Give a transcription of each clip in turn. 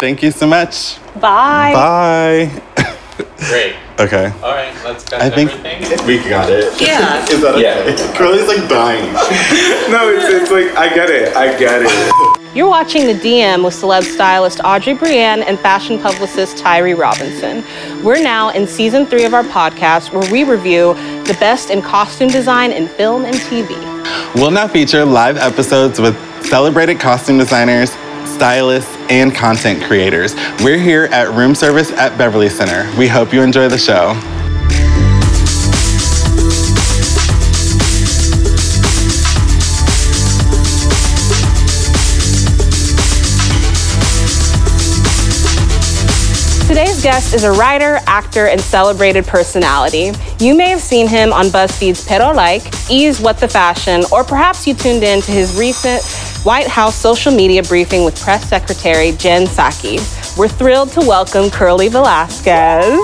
Thank you so much. Bye. Bye. Great. Okay. All right, let's cut I think- everything. We got it. Yeah. Is that Yeah. okay? Curly's like dying. No, it's, it's like, I get it. I get it. You're watching The DM with celeb stylist Audrey Brianne and fashion publicist Tyree Robinson. We're now in season three of our podcast where we review the best in costume design in film and TV. We'll now feature live episodes with celebrated costume designers, stylists, and content creators. We're here at Room Service at Beverly Center. We hope you enjoy the show. Today's guest is a writer, actor, and celebrated personality. You may have seen him on BuzzFeed's Pero Like, E's What the Fashion, or perhaps you tuned in to his recent White House social media briefing with Press Secretary Jen Psaki. We're thrilled to welcome Curly Velasquez.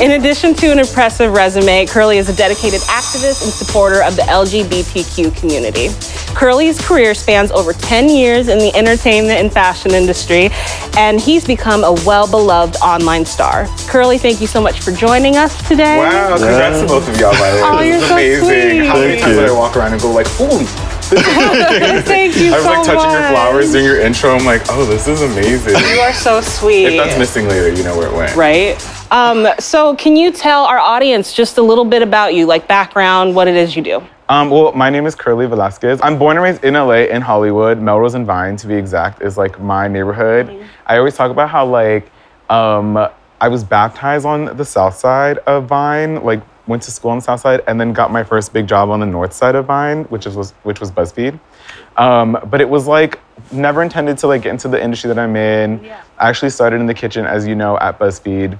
In addition to an impressive resume, Curly is a dedicated activist and supporter of the LGBTQ community. Curly's career spans over 10 years in the entertainment and fashion industry, and he's become a well beloved online star. Curly, thank you so much for joining us today. Wow, congrats to both of y'all, by the way. Oh, this you're is so amazing. How many sweet. times did I walk around and go like, ooh, Thank you I was so like touching your flowers during your intro. I'm like, oh, this is amazing. You are so sweet. if that's missing later, you know where it went. right? Um, so, can you tell our audience just a little bit about you, like background, what it is you do? Um, well, my name is Curly Velasquez. I'm born and raised in LA, in Hollywood. Melrose and Vine, to be exact, is like my neighborhood. I always talk about how like um, I was baptized on the south side of Vine, like went to school on the south side, and then got my first big job on the north side of Vine, which is was which was BuzzFeed. Um, but it was like never intended to like get into the industry that I'm in. I actually started in the kitchen, as you know, at BuzzFeed.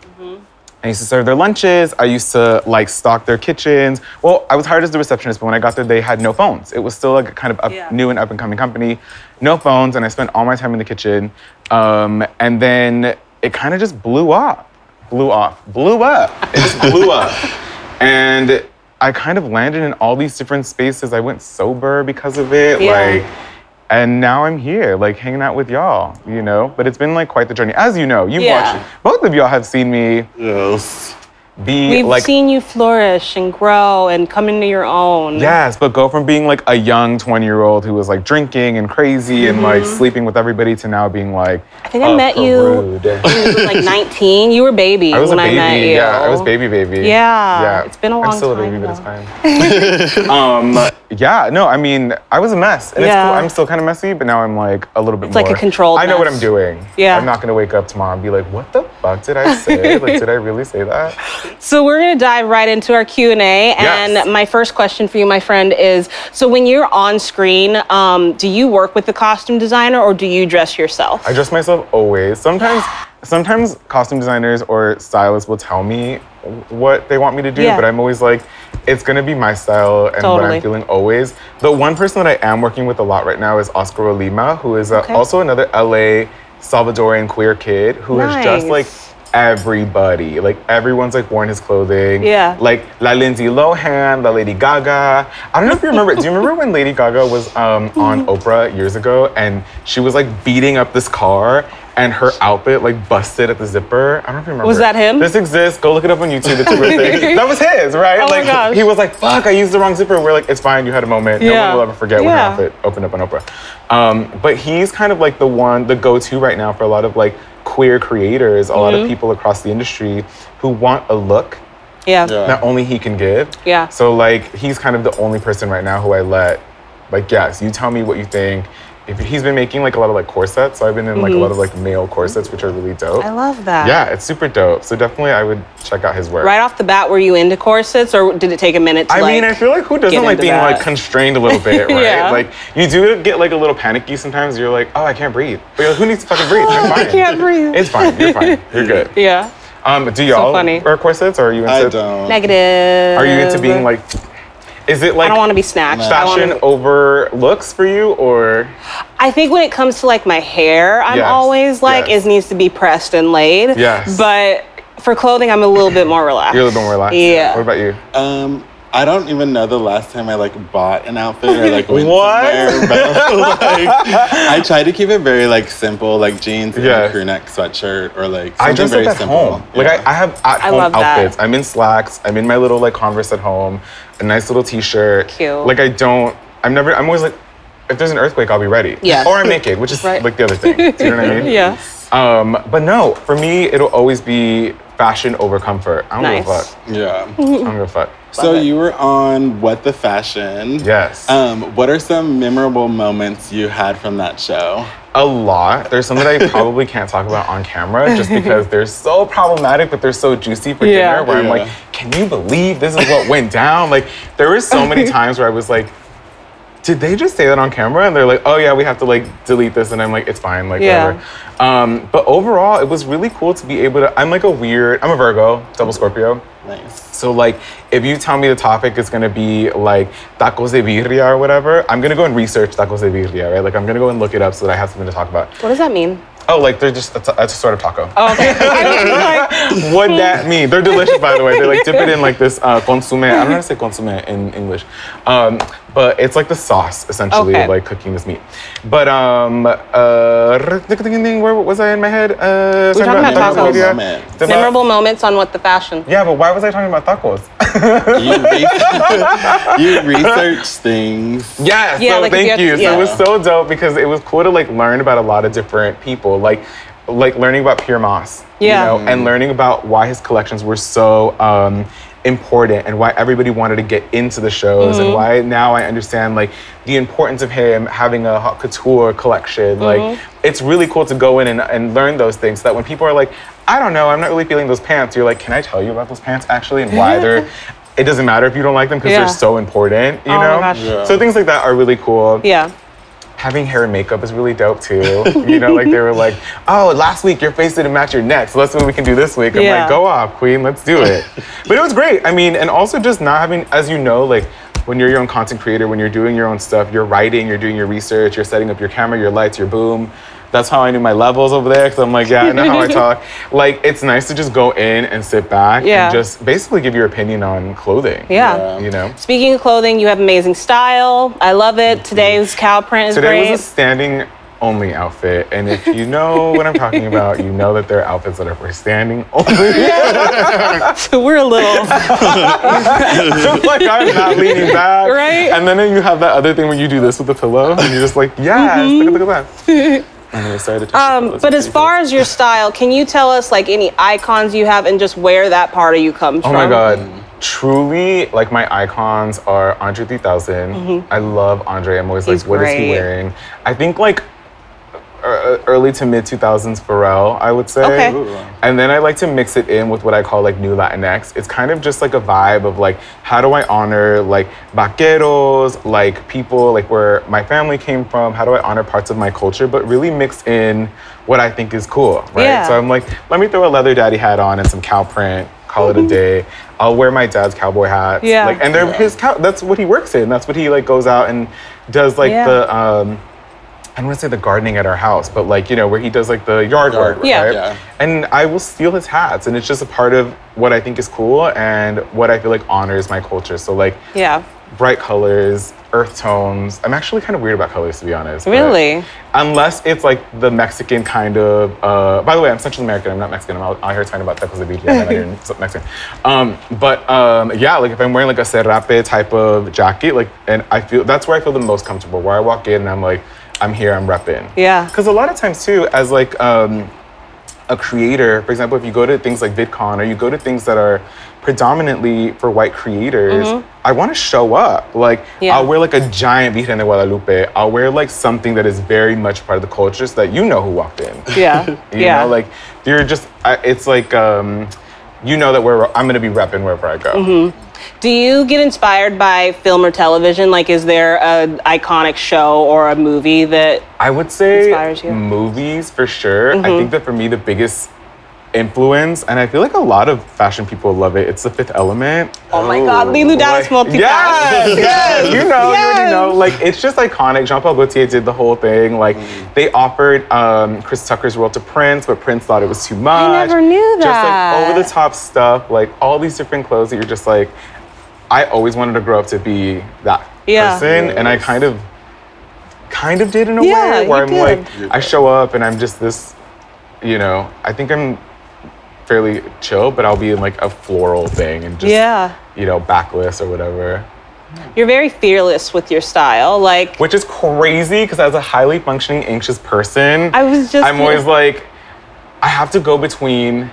I used to serve their lunches. I used to like stock their kitchens. Well, I was hired as the receptionist, but when I got there, they had no phones. It was still like a kind of up, Yeah. new and up and coming company, no phones, and I spent all my time in the kitchen. Um, and then it kind of just blew up, blew off, blew up. It just blew up, and I kind of landed in all these different spaces. I went sober because of it, Yeah. like. And now I'm here, like hanging out with y'all, you know. But it's been like quite the journey, as you know. You've Yeah. watched. Both of y'all have seen me Yes. Be We've like seen you flourish and grow and come into your own. yes but go from being like a young 20 year old who was like drinking and crazy and like sleeping with everybody to now being like Mm-hmm. I think I met you when you were like 19. You were baby I was when a baby, I met you. yeah. I was baby, baby. Yeah, yeah. it's been a I'm long still a time, baby, but though. it's fine. um, yeah, no, I mean, I was a mess, and it's cool. I'm still kind of messy, but now I'm like a little bit It's more. like a controlled I know what. I'm doing. Yeah. I'm not gonna wake up tomorrow and be like, what the fuck did I say? like, did I really say that? So we're gonna dive right into our Q and A. And Yes. my first question for you, my friend, is: so when you're on screen, um, do you work with the costume designer or do you dress yourself? I dress myself always. Sometimes, sometimes costume designers or stylists will tell me what they want me to do, Yeah. but I'm always like, it's gonna be my style and what I'm feeling always. The one person that I am working with a lot right now is Oscar Olima, who is uh, Okay. also another LA Salvadorian queer kid who has just like Nice. Everybody. Like everyone's like worn his clothing. Yeah. Like La Lindsay Lohan, La Lady Gaga. I don't know if you remember. do you remember when Lady Gaga was um, on Oprah years ago and she was like beating up this car and her outfit like busted at the zipper? I don't know if you remember. Was that him? This exists. Go look it up on YouTube. It's a real thing. that was his, right? Oh my like gosh. he was like, "Fuck, I used the wrong zipper." We're like, "It's fine. You had a moment. No one will ever forget when her outfit opened up on Oprah." Um, but he's kind of like the one, the go-to right now for a lot of like queer creators, a lot Mm-hmm. of people across the industry who want a look yeah. Yeah. that only he can give. Yeah. So like he's kind of the only person right now who I let, like, yes, you tell me what you think. If he's been making like a lot of like corsets, so I've been in like a lot of like male corsets, which are really dope. Mm-hmm. I love that. Yeah, it's super dope. So definitely, I would check out his work. Right off the bat, were you into corsets, or did it take a minute to I like? mean, I feel like who doesn't like being that? like constrained a little bit, right? Yeah. Like you do get like a little panicky sometimes. You're like, oh, I can't breathe. But you're like, who needs to fucking breathe? I'm fine. I can't breathe. It's fine. You're fine. You're good. yeah. Um, do y'all funny. wear corsets, or are you into? I don't. Negative. Are you into being like? Is it like I like don't want to be snatched. I wanna- fashion over looks for you, or I think when it comes to like my hair, I'm Yes, always like yes. it needs to be pressed and laid. Yes. But for clothing, I'm a little bit more relaxed. you're a little bit more relaxed? Yeah. What about you? Um, I don't even know the last time I like bought an outfit or like went What? somewhere. But like, I try to keep it very like simple, like jeans and Yes. a crew neck sweatshirt or like I something dress very up at simple. home. Like Yeah. I, I have at I home love that. outfits. I'm in slacks. I'm in my little like Converse at home. A nice little T-shirt. Cute. Like I don't. I'm never. I'm always like, if there's an earthquake, I'll be ready. Yeah. Or I'm naked, which is Right. like the other thing. Do you know what I mean? Yeah. Um, but no, for me, it'll always be fashion over comfort. I don't give a Nice. fuck. yeah. I don't give a fuck. So it. you were on What the Fashion. Yes. Um, what are some memorable moments you had from that show? a lot. There's some that I probably can't talk about on camera just because they're so problematic, but they're so juicy for Yeah. dinner. Where I'm like, can you believe this is what went down? Like, there were so many times where I was like, did they just say that on camera? And they're like, oh yeah, we have to like delete this, and I'm like, it's fine, like Yeah. whatever. Um, but overall, it was really cool to be able to. I'm like a weird. I'm a Virgo, double Scorpio. Nice. So like, if you tell me the topic is gonna be like tacos de birria or whatever, I'm gonna go and research tacos de birria, right? Like I'm gonna go and look it up so that I have something to talk about. What does that mean? Oh, like they're just it's a, a sort of taco. Oh, okay. I was What that mean? They're delicious, by the way. They like dip it in like this uh, consomme. I don't know how to say consomme in English, um, but it's like the sauce essentially Okay. of like cooking this meat. But um, uh, where was I in my head? Uh, We're talking about tacos tacos. birria. Moment. Memorable moments on what the fashion. Yeah, but why was I talking about tacos? You, re- you research things. Yeah, Yeah, so like thank you you. have- So it was so dope because it was cool to like learn about a lot of different people, like like learning about Pyer Moss, Yeah. you know, and learning about why his collections were so um, important and why everybody wanted to get into the shows Mm-hmm. and why now I understand like the importance of him having a haute couture collection. Like Mm-hmm. it's really cool to go in and, and learn those things so that when people are like, I don't know, I'm not really feeling those pants, you're like, can I tell you about those pants actually and why they're it doesn't matter if you don't like them because Yeah. they're so important, you Oh my know? gosh. Yeah. So things like that are really cool. Yeah. Having hair and makeup is really dope too. you know, like they were like, oh, last week your face didn't match your neck, so let's see what we can do this week. I'm Yeah. like, go off, queen, let's do it. but it was great. I mean, and also just not having, as you know, like when you're your own content creator, when you're doing your own stuff, you're writing, you're doing your research, you're setting up your camera, your lights, your boom. That's how I knew my levels over there. Cause I'm like, yeah, I know how I talk. Like, it's nice to just go in and sit back Yeah. and just basically give your opinion on clothing. Yeah. You know? Speaking of clothing, you have amazing style. I love it. Mm-hmm. Today's cow print is Today great. was a standing only outfit, and if you know what I'm talking about, you know that there are outfits that are for standing only. so we're a little like I'm not leaning back, Right? And then you have that other thing when you do this with the pillow, and you're just like, yes, look, at- look at that. And then I started to Um, but as far pretty as your style, can you tell us like any icons you have and just where that part of you comes Oh from? my god. Truly, like my icons are Andre 3000. I love Andre. I'm always Mm-hmm. He's like, what is he wearing? I think like early to mid 2000s Pharrell, I would say. Okay. Ooh. And then I like to mix it in with what I call like new Latinx. It's kind of just like a vibe of like, how do I honor like vaqueros, like people like where my family came from? How do I honor parts of my culture, but really mix in what I think is cool, right? Yeah. So I'm like, let me throw a leather daddy hat on and some cow print, call it a day. I'll wear my dad's cowboy hat. Yeah. Like, and they're Yeah. his cow. That's what he works in. That's what he like goes out and does like Yeah. the um. I don't want to say the gardening at our house, but like you know where he does like the yard, work, work, Yeah. right? yeah. And I will steal his hats, and it's just a part of what I think is cool and what I feel like honors my culture. So like Yeah. bright colors, earth tones. I'm actually kind of weird about colors, to be honest. Really? Unless it's like the Mexican kind of. Uh, by the way, I'm Central American. I'm not Mexican. I'm out, out here talking about tacos de birria. I'm not even Mexican. Um, but um, yeah, like if I'm wearing like a serape type of jacket, like, and I feel that's where I feel the most comfortable. Where I walk in and I'm like, I'm here. I'm repping. Yeah. Because a lot of times too, as like um, a creator, for example, if you go to things like VidCon or you go to things that are predominantly for white creators, I want to show up. Like Mm-hmm. Yeah. I'll wear like a giant Virgen de Guadalupe. I'll wear like something that is very much part of the culture so that you know who walked in. Yeah. You yeah. know, like you're just. I, it's like um, you know that where I'm gonna be repping wherever I go. Mm-hmm. Do you get inspired by film or television? Like, is there an iconic show or a movie that? I would say Inspires you? Mm-hmm. movies for sure. I think that for me the biggest influence, and I feel like a lot of fashion people love it. It's the Fifth Element. Oh, my God, Leeloo Dallas Like, multipass. Yes, yes, you know, you already know. Like it's just iconic. Jean Paul Gaultier did the whole thing. Like Mm. they offered um, Chris Tucker's role to Prince, but Prince thought it was too much. I never knew that. Just like over the top stuff, like all these different clothes that you're just like. I always wanted to grow up to be that Yeah. person, and I kind of, kind of did in a Yeah, way where I'm you like. I show up and I'm just this, you know, I think I'm fairly chill, but I'll be in like a floral thing and just, Yeah. you know, backless or whatever. You're very fearless with your style. Like, Which is crazy because as a highly functioning anxious person, I was just- I'm always like, I have to go between.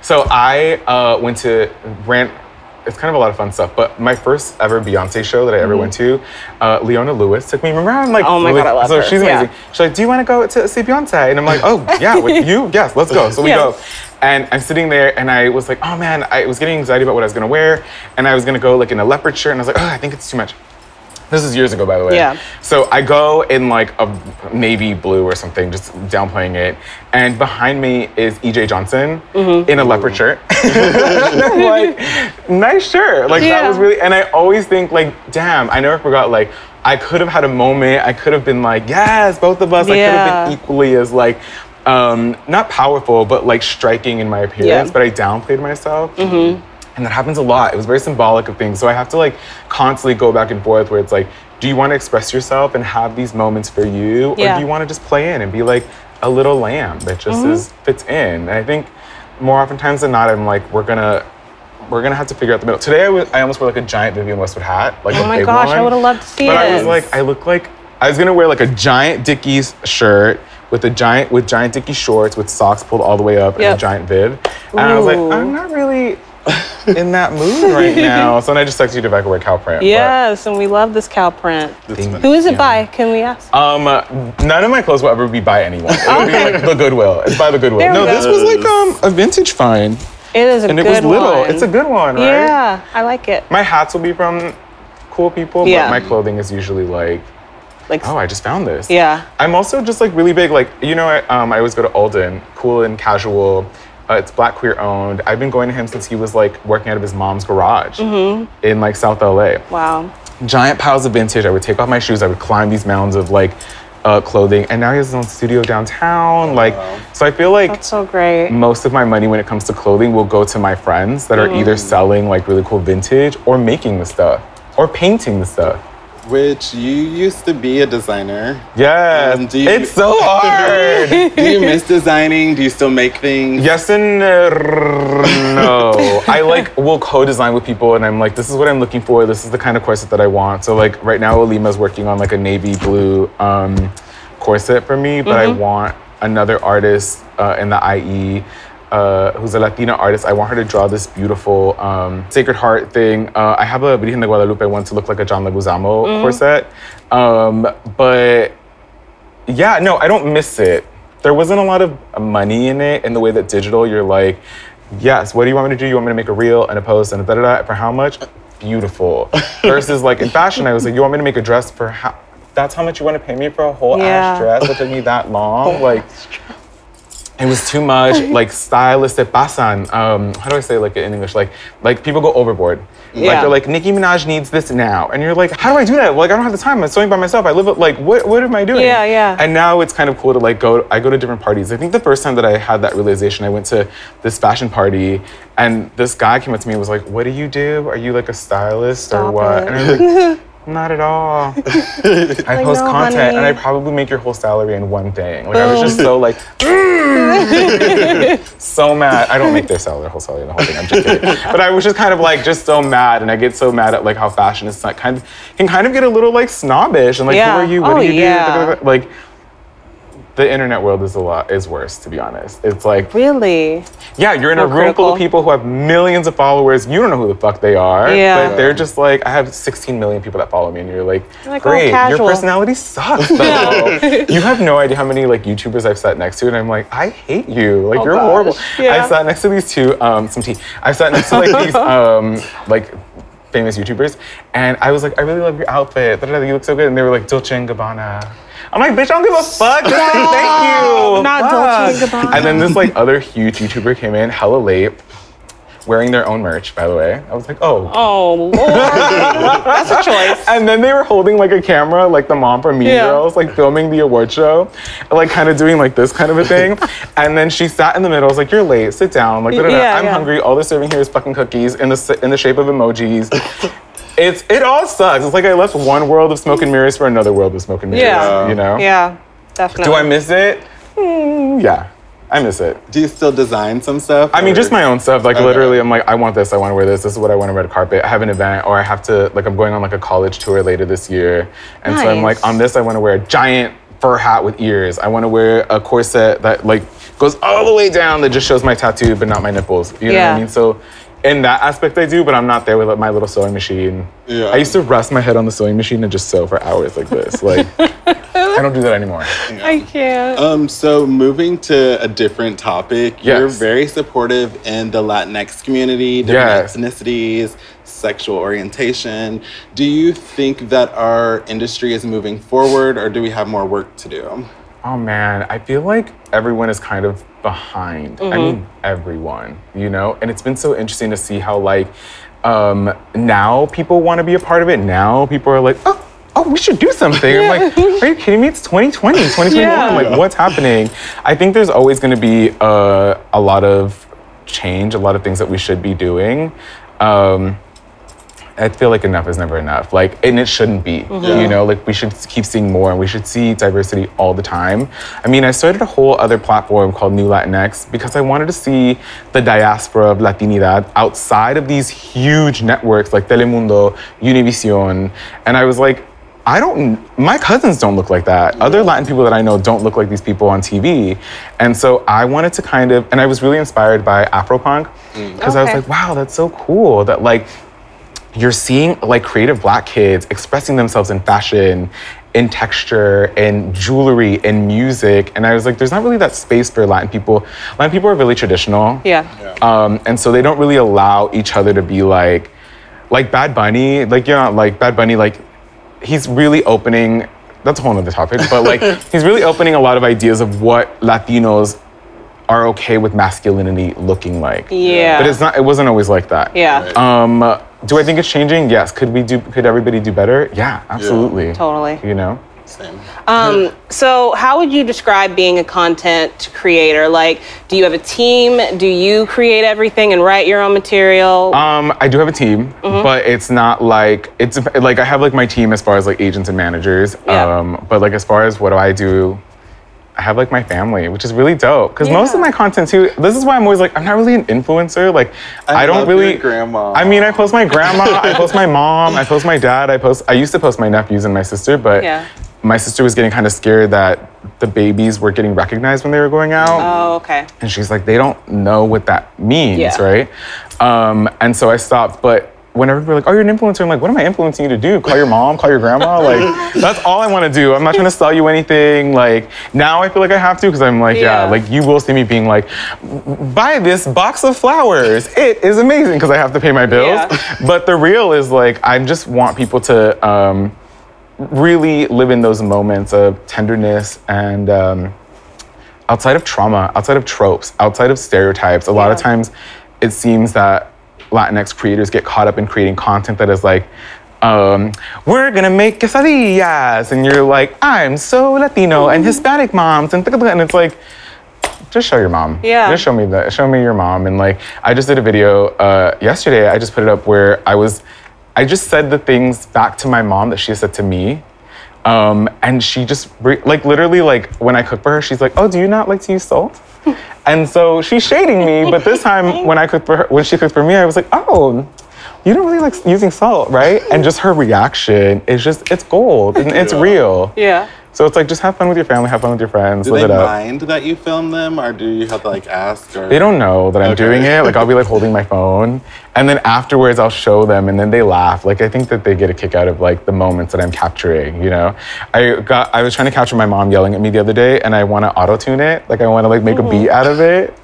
So I uh, went to ran. It's kind of a lot of fun stuff, but my first ever Beyonce show that I ever went to, uh, Leona Lewis took me. Remember, I'm like, Mm-hmm. Oh my really- God, I love her. so her. she's Yeah. amazing. She's like, "Do you want to go to see Beyonce?" And I'm like, "Oh yeah, with you, yes, let's go." So we Yeah. go, and I'm sitting there, and I was like, "Oh man," I was getting anxiety about what I was gonna wear, and I was gonna go like in a leopard shirt, and I was like, "Oh, I think it's too much." This is years ago, by the way. Yeah. So I go in like a navy blue or something, just downplaying it. And behind me is EJ Johnson Mm-hmm. in a leopard shirt. like, nice shirt. Like Yeah. that was really, and I always think like, damn, I never forgot like, I could have had a moment. I could have been like, yes, both of us. Yeah. I could have been equally as like, um, not powerful, but like striking in my appearance. Yeah. Mm-hmm. But I downplayed myself. And that happens a lot. It was very symbolic of things. So I have to like constantly go back and forth where it's like, do you want to express yourself and have these moments for you? Or do you want to just play in and be like a little lamb that just Mm-hmm. is fits in? And I think more oftentimes than not, I'm like, we're gonna we're gonna have to figure out the middle. Today I was I almost wore like a giant Vivienne Westwood hat. Like Oh a my big gosh, I would've loved to see it. But I was like, I look like I was gonna wear like a giant Dickies shirt with a giant with giant Dickies shorts with socks pulled all the way up and a giant Viv. And I was like, I'm not really in that mood right now. So then I just texted you if I could wear cow print. but- yes, and we love this cow print. Thank Who is it you. by? Can we ask? Um, uh, none of my clothes will ever be by anyone. It'll be Okay. like the Goodwill. It's by the Goodwill. There no, this was like um a vintage find, It is a and good one. And it was little. one. It's a good one, right? Yeah, I like it. My hats will be from cool people, Yeah. but my clothing is usually like, Like, oh, I just found this. yeah. I'm also just like really big. Like you know, I, um, I always go to Alden, cool and casual. Uh, it's black queer owned. I've been going to him since he was like working out of his mom's garage Mm-hmm. in like South LA. Wow. Giant piles of vintage. I would take off my shoes. I would climb these mounds of like uh, clothing. And now he has his own studio downtown. Like, so I feel like That's so great. most of my money when it comes to clothing will go to my friends that are Mm-hmm. either selling like really cool vintage or making the stuff or painting the stuff. Which you used to be a designer. Yes, Um, do you- it's so hard. Do you miss designing? Do you still make things? yes and no. I like will co-design with people, and I'm like, this is what I'm looking for. This is the kind of corset that I want. So like right now, Olima's working on like a navy blue um, corset for me, but I want another artist uh, in the IE. Uh, who's a Latina artist? I want her to draw this beautiful um, Sacred Heart thing. Uh, I have a Virgen de Guadalupe one to look like a John Leguizamo corset, um, but yeah, no, I don't miss it. There wasn't a lot of money in it in the way that digital, you're like, yes, what do you want me to do? You want me to make a reel and a post and a da da da for how much? Beautiful. Versus like in fashion, I was like, you want me to make a dress for how? That's how much you want to pay me for a whole Yeah. ass dress that took me that long? Like, it was too much. Like stylists se pasan. Um, how do I say like in English? Like like people go overboard. Yeah. Like they're like Nicki Minaj needs this now, and you're like, how do I do that? Like I don't have the time. I'm sewing by myself. I live like what what am I doing? Yeah, yeah. And now it's kind of cool to like go. I go to different parties. I think the first time that I had that realization, I went to this fashion party, and this guy came up to me and was like, "What do you do? Are you like a stylist Stop or what?" it. And I was like. Not at all. I Like, post no, content and I probably make your whole salary in one thing. Like I was just oh. so like so mad. I don't make their salary, their whole salary, the whole thing. I'm just kidding. But I was just kind of like just so mad, and I get so mad at like how fashion is not kind of can kind of get a little like snobbish and like Yeah. who are you? What Oh, do you yeah. do? Like the internet world is a lot is worse to be honest. It's like Really? yeah, you're in a More room full of people who have millions of followers. You don't know who the fuck they are. Yeah. But they're just like, I have 16 million people that follow me, and you're like, Like, all great, your personality sucks. though." you have no idea how many like YouTubers I've sat next to, and I'm like, I hate you. Like, Oh, you're gosh. horrible. Yeah. I sat next to these two, um, some tea. I sat next to like these, um, like, famous YouTubers, and I was like, I really love your outfit. You look so good. And they were like, Dolce and Gabbana. I'm like, bitch, I don't give a fuck. Just say thank you. Not Dolce and Fuck. Gabbana. And then this like other huge YouTuber came in, hella late, wearing their own merch, by the way. I was like, oh. Oh Lord, that's a choice. And then they were holding like a camera, like the mom from Mean Yeah. Girls, like filming the award show, like kind of doing like this kind of a thing. and then she sat in the middle. I was like, "You're late. Sit down." Like. Yeah, I'm yeah. hungry. All they're serving here is fucking cookies in the in the shape of emojis. it's it all sucks. It's like I left one world of smoke and mirrors for another world of smoke and mirrors. Yeah. You know? Yeah, definitely. Do I miss it? Mm, yeah. I miss it. Do you still design some stuff? I mean, just my own stuff. Like Okay. literally, I'm like, I want this. I want to wear this. This is what I want to red carpet. I have an event, or I have to like, I'm going on like a college tour later this year, and so I'm like, on this, I want to wear a giant fur hat with ears. I want to wear a corset that like goes all the way down that just shows my tattoo, but not my nipples. You know what Yeah. I mean? So. In that aspect, I do, but I'm not there with my little sewing machine. Yeah. I used to rest my head on the sewing machine and just sew for hours like this. Like, I don't do that anymore. I can't. Um, so moving to a different topic, you're very supportive in the Latinx community, different Yes. ethnicities, sexual orientation. Do you think that our industry is moving forward, or do we have more work to do? Oh man, I feel like everyone is kind of behind. I mean, everyone, you know? And it's been so interesting to see how, like, um, now people want to be a part of it. Now people are like, oh, oh, we should do something. I'm like, are you kidding me? It's 2020, 2021. Yeah. Like, what's happening? I think there's always going to be uh, a lot of change, a lot of things that we should be doing. Um, I feel like enough is never enough. Like, and it shouldn't be. Yeah. You know, like we should keep seeing more, and we should see diversity all the time. I mean, I started a whole other platform called New Latinx because I wanted to see the diaspora of Latinidad outside of these huge networks like Telemundo, Univision, and I was like. I don't, my cousins don't look like that. Other mm-hmm. Latin people that I know don't look like these people on TV. And so I wanted to kind of, and I was really inspired by Afropunk mm. because I was like, wow, that's so cool that like you're seeing like creative black kids expressing themselves in fashion in texture in jewelry in music. And i was like there's not really that space for latin people. Latin people are really traditional. Yeah. um, and so they don't really allow each other to be like like bad bunny. Like you're know like bad bunny like he's really opening that's a whole other topic but like he's really opening a lot of ideas of what latinos are okay with masculinity looking like. Yeah. but it's not it wasn't always like that. Yeah. um, do I think it's changing? Yes. Could we do? Could everybody do better? Yeah, absolutely. Totally. You know. Same. Um, so, how would you describe being a content creator? Like, do you have a team? Do you create everything and write your own material? Um, I do have a team, Mm-hmm. but it's not like it's like I have like my team as far as like agents and managers. Yeah. Um, but like as far as what do I do? I have like my family, which is really dope. Because most of my content too. This is why I'm always like I'm not really an influencer. Like I I, don't love really. your grandma. I mean, I post my grandma. I post my mom. I post my dad. I post. I used to post my nephews and my sister, but Yeah. my sister was getting kind of scared that the babies were getting recognized when they were going out. oh, okay. And she's like, they don't know what that means, Yeah. right? Um, and so I stopped. But whenever we're like, oh, you're an influencer, I'm like, what am I influencing you to do? Call your mom, call your grandma? Like, that's all I want to do. I'm not trying to sell you anything. Like, now I feel like I have to because I'm like, yeah. Yeah. like you will see me being like, buy this box of flowers. It is amazing because I have to pay my bills. Yeah. But the real is like, I just want people to um, really live in those moments of tenderness and. Um, outside of trauma, outside of tropes, outside of stereotypes, a lot of times it seems that Latinx creators get caught up in creating content that is like, um, we're gonna make quesadillas, and you're like, I'm so Latino and Hispanic moms, and and it's like, just show your mom. Yeah. Just show me that. Show me your mom. And like, I just did a video uh, yesterday. I just put it up where I was, I just said the things back to my mom that she said to me. Um, and she just re- like literally like when I cook for her, she's like, "Oh, do you not like to use salt?" And so she's shading me. But this time, when I cooked for her, when she cooked for me, I was like, "Oh, you don't really like using salt, right?" And just her reaction is just it's gold and it's Yeah. real. Yeah. So it's like just have fun with your family, have fun with your friends, Do they mind that you film them, or do you have to like ask? Or They don't know that I'm Okay. doing it. Like I'll be like holding my phone, and then afterwards I'll show them, and then they laugh. Like I think that they get a kick out of like the moments that I'm capturing. You know, I got I was trying to capture my mom yelling at me the other day, and I want to auto tune it. Like I want to like make a beat oh. out of it.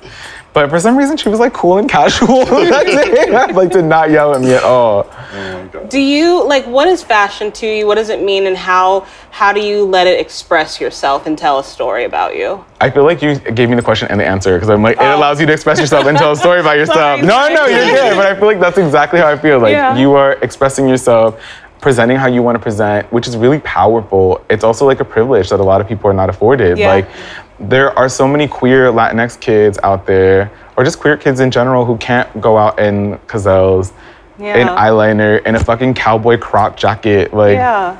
But for some reason, she was like cool and casual that day. like did not yell at me at all. Oh. Do you like what is fashion to you? What does it mean, and how how do you let it express yourself and tell a story about you? I feel like you gave me the question and the answer because I'm like, it Oh. allows you to express yourself and tell a story about yourself. Sorry, no, sorry. no, you're good. But I feel like that's exactly how I feel. Like Yeah. you are expressing yourself, presenting how you want to present, which is really powerful. It's also like a privilege that a lot of people are not afforded. Yeah. Like there are so many queer Latinx kids out there, or just queer kids in general, who can't go out in gazelles Yeah. and eyeliner in a fucking cowboy crop jacket. Like, Yeah.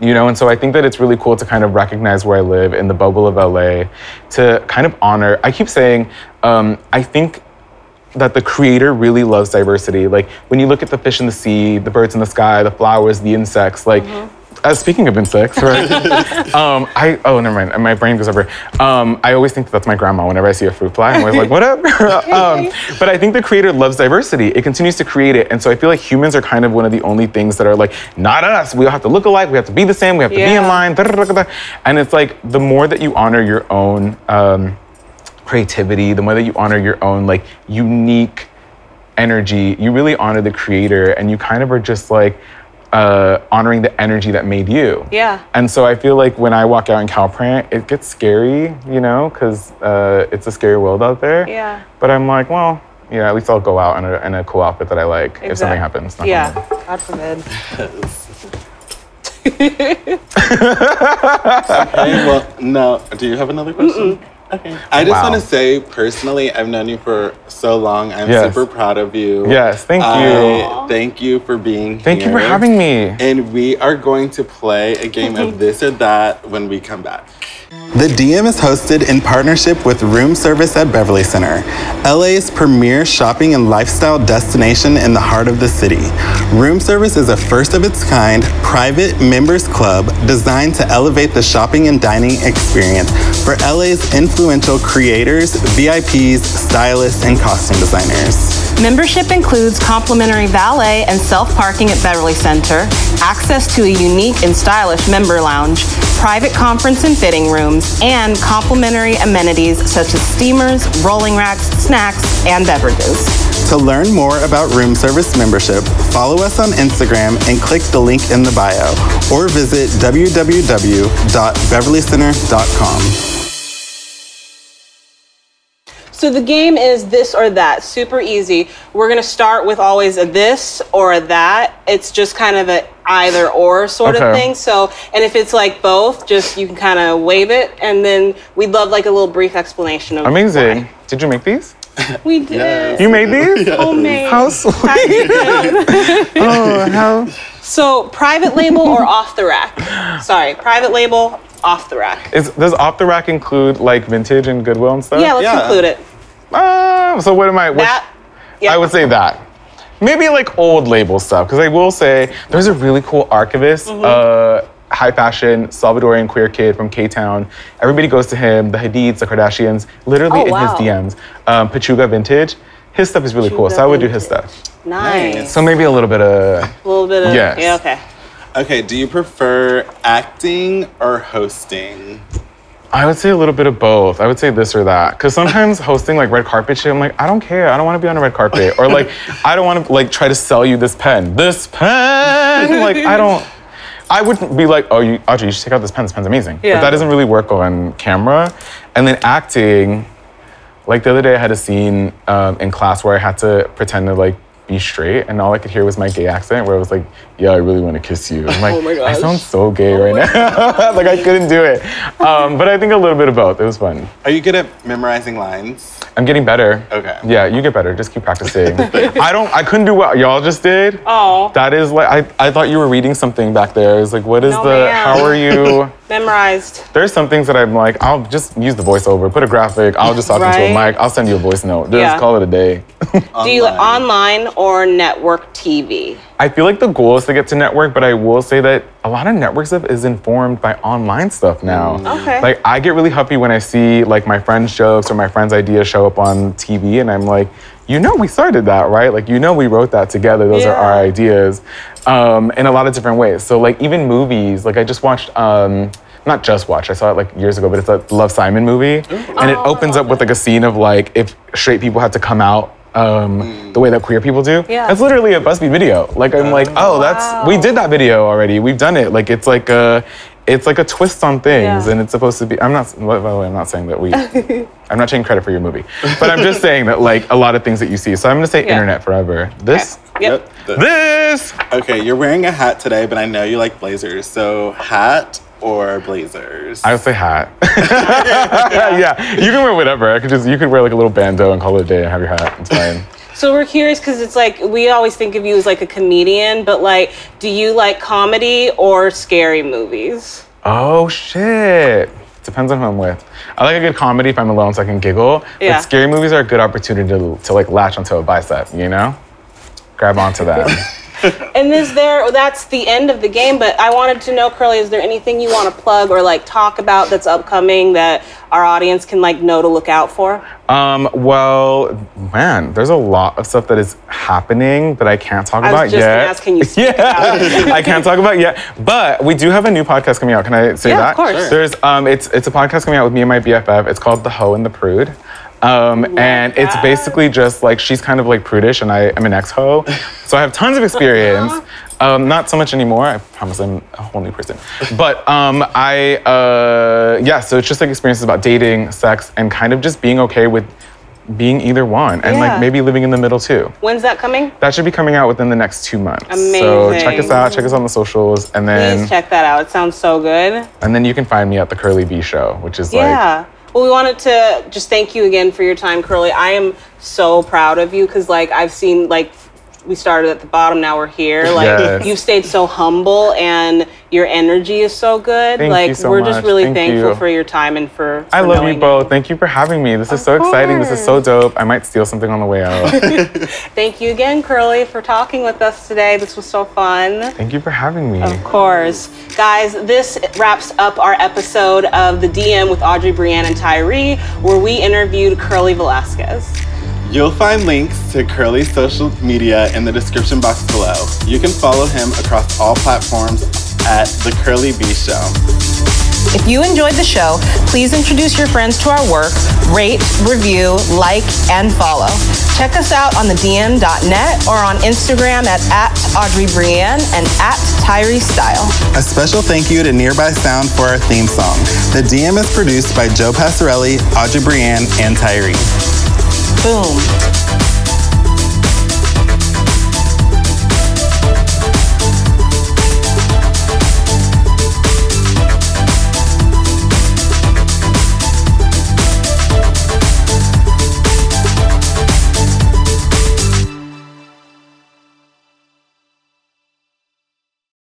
you know, and so I think that it's really cool to kind of recognize where I live in the bubble of LA, to kind of honor. I keep saying, um, I think that the creator really loves diversity. Like when you look at the fish in the sea, the birds in the sky, the flowers, the insects, like. Uh, speaking of insects, right? um, I oh never mind. My brain goes over. Um, I always think that that's my grandma. Whenever I see a fruit fly, I'm always like, what up? um, but I think the creator loves diversity. It continues to create it, and so I feel like humans are kind of one of the only things that are like, not us. We all have to look alike. We have to be the same. We have to be in line. da, da, da, da, da. And it's like the more that you honor your own um, creativity, the more that you honor your own like unique energy, you really honor the creator, and you kind of are just like uh, honoring the energy that made you. Yeah. And so I feel like when I walk out in cow print, it gets scary, you know, because uh, it's a scary world out there. Yeah. But I'm like, well, yeah, at least I'll go out in a, in a cool outfit that I like if something happens. knock Yeah. wood. God forbid. Okay, well, no. Do you have another question? Okay. I just Wow. want to say, personally, I've known you for so long. I'm Yes. super proud of you. Yes, thank you. I thank you for being here. Thank you for having me. And we are going to play a game of this or that when we come back. The DM is hosted in partnership with Room Service at Beverly Center, LA's premier shopping and lifestyle destination in the heart of the city. Room Service is a first of its kind private members club designed to elevate the shopping and dining experience for LA's influential creators, VIPs, stylists, and costume designers. Membership includes complimentary valet and self parking at Beverly Center, access to a unique and stylish member lounge, private conference and fitting rooms, and complimentary amenities such as steamers, rolling racks, snacks, and beverages. To learn more about room service membership, follow us on Instagram and click the link in the bio or visit www.beverlycenter.com. So the game is this or that, super easy. We're gonna start with always a this or a that. It's just kind of a either or sort of thing. So, and if it's like both, just you can kind of wave it, and then we'd love like a little brief explanation of Amazing. why. Did you make these? We did. Yes. You made these? Homemade. How sweet. oh, how So private label or off the rack? Sorry, private label, off the rack. is does off the rack include like vintage and Goodwill and stuff? Yeah, let's Yeah. include it. Uh, so what am I? Which, That. Yeah. I would say that. Maybe like old label stuff, because I will say there's a really cool archivist, Mm-hmm. uh, high fashion Salvadorian queer kid from K Town. Everybody goes to him, the Hadids, the Kardashians, literally Oh, in wow. his DMs. Um, Pachuga Vintage. His stuff is really cool, so I would do his stuff. Nice. Nice. So maybe a little bit of. A little bit of. Yes. Yeah. Okay. Okay, do you prefer acting or hosting? I would say a little bit of both. I would say this or that. Because sometimes hosting like red carpet shit, I'm like, I don't care. I don't want to be on a red carpet. Or like, I don't want to like try to sell you this pen. This pen. Like, I don't. I wouldn't be like, oh, you, Audrey, you should take out this pen. This pen's amazing. Yeah. But that doesn't really work on camera. And then acting, like the other day, I had a scene um, in class where I had to pretend to like be straight, and all I could hear was my gay accent, where it was like, "Yeah, I really want to kiss you." I'm like, Oh my gosh. Oh sound so gay right now. like I couldn't do it. Um, but I think a little bit of both. It was fun. Are you good at memorizing lines? I'm getting better. Okay. Yeah, you get better. Just keep practicing. I don't. I couldn't do what y'all just did. Oh. That is like I, I thought you were reading something back there. I was like, what is No, the? ma'am. How are you? Memorized. There's some things that I'm like, I'll just use the voiceover, put a graphic, I'll just talk into a mic, I'll send you a voice note. Just Yeah. call it a day. Do you like online or network TV? I feel like the goal is to get to network, but I will say that a lot of network stuff is informed by online stuff now. Mm. Okay. Like I get really happy when I see like my friends' jokes or my friends' ideas show up on TV, and I'm like, you know, we started that, right? Like you know, we wrote that together. Those are our ideas, um, in a lot of different ways. So like even movies, like I just watched. Um, not just watched. I saw it like years ago, but it's a Love Simon movie, and it Oh, opens up with like a scene of like if straight people had to come out um, the way that queer people do. Yeah. That's literally a BuzzFeed video. Like I'm like, oh, that's we did that video already. We've done it. Like it's like a it's like a twist on things, Yeah. and it's supposed to be. I'm not. By the way, I'm not saying that we. I'm not taking credit for your movie, but I'm just saying that like a lot of things that you see. So I'm gonna say Yeah. internet forever. This. Yep. Th- This. Okay, you're wearing a hat today, but I know you like blazers. So hat or blazers? I would say hat. yeah, you can wear whatever. I could just you could wear like a little bandeau and call it a day and have your hat. It's fine. So we're curious because it's like we always think of you as like a comedian, but like, do you like comedy or scary movies? Oh shit. Depends on who I'm with. I like a good comedy if I'm alone so I can giggle. Yeah. But scary movies are a good opportunity to, to like latch onto a bicep, you know? Grab onto that. And is there? That's the end of the game. But I wanted to know, Curly, is there anything you want to plug or like talk about that's upcoming that our audience can like know to look out for? um, well, man, there's a lot of stuff that is happening that I can't talk I about yet. ask, can you yeah, I can't talk about yet. But we do have a new podcast coming out. Can I say Yeah, that? of course. There's um, it's it's a podcast coming out with me and my BFF. It's called The Hoe and the Prude. Um, and it's basically just like she's kind of like prudish and I am an ex-hoe. so I have tons of experience. Um, not so much anymore. I promise I'm a whole new person. But um, I, uh, yeah, so it's just like experiences about dating, sex, and kind of just being okay with being either one and Yeah. like maybe living in the middle too. When's that coming? That should be coming out within the next two months. Amazing. So check us out, check us on the socials, and then Please check that out. It sounds so good. and then you can find me at the Curly V Show, which is like Yeah. Well, we wanted to just thank you again for your time, Curly. I am so proud of you because, like, I've seen, like, we started at the bottom, now we're here. Like, Yes. you've stayed so humble and your energy is so good. Thank like, you so we're just really Thank thankful you. for your time and for. I love you knowing both. Thank you for having me. This is Of so exciting. This is so dope. I might steal something on the way out. Thank you again, Curly, for talking with us today. This was so fun. Thank you for having me. Of course. Guys, this wraps up our episode of The DM with Audrey Brianne and Tyree, where we interviewed Curly Velasquez. You'll find links to Curly's social media in the description box below. You can follow him across all platforms at The Curly V Show. If you enjoyed the show, please introduce your friends to our work, rate, review, like, and follow. Check us out on thedm.net or on Instagram at, at Audrey Brianne and at Tyree Style. A special thank you to Nearby Sound for our theme song. The DM is produced by Joe Passarelli, Audrey Brianne, and Tyree. Boom.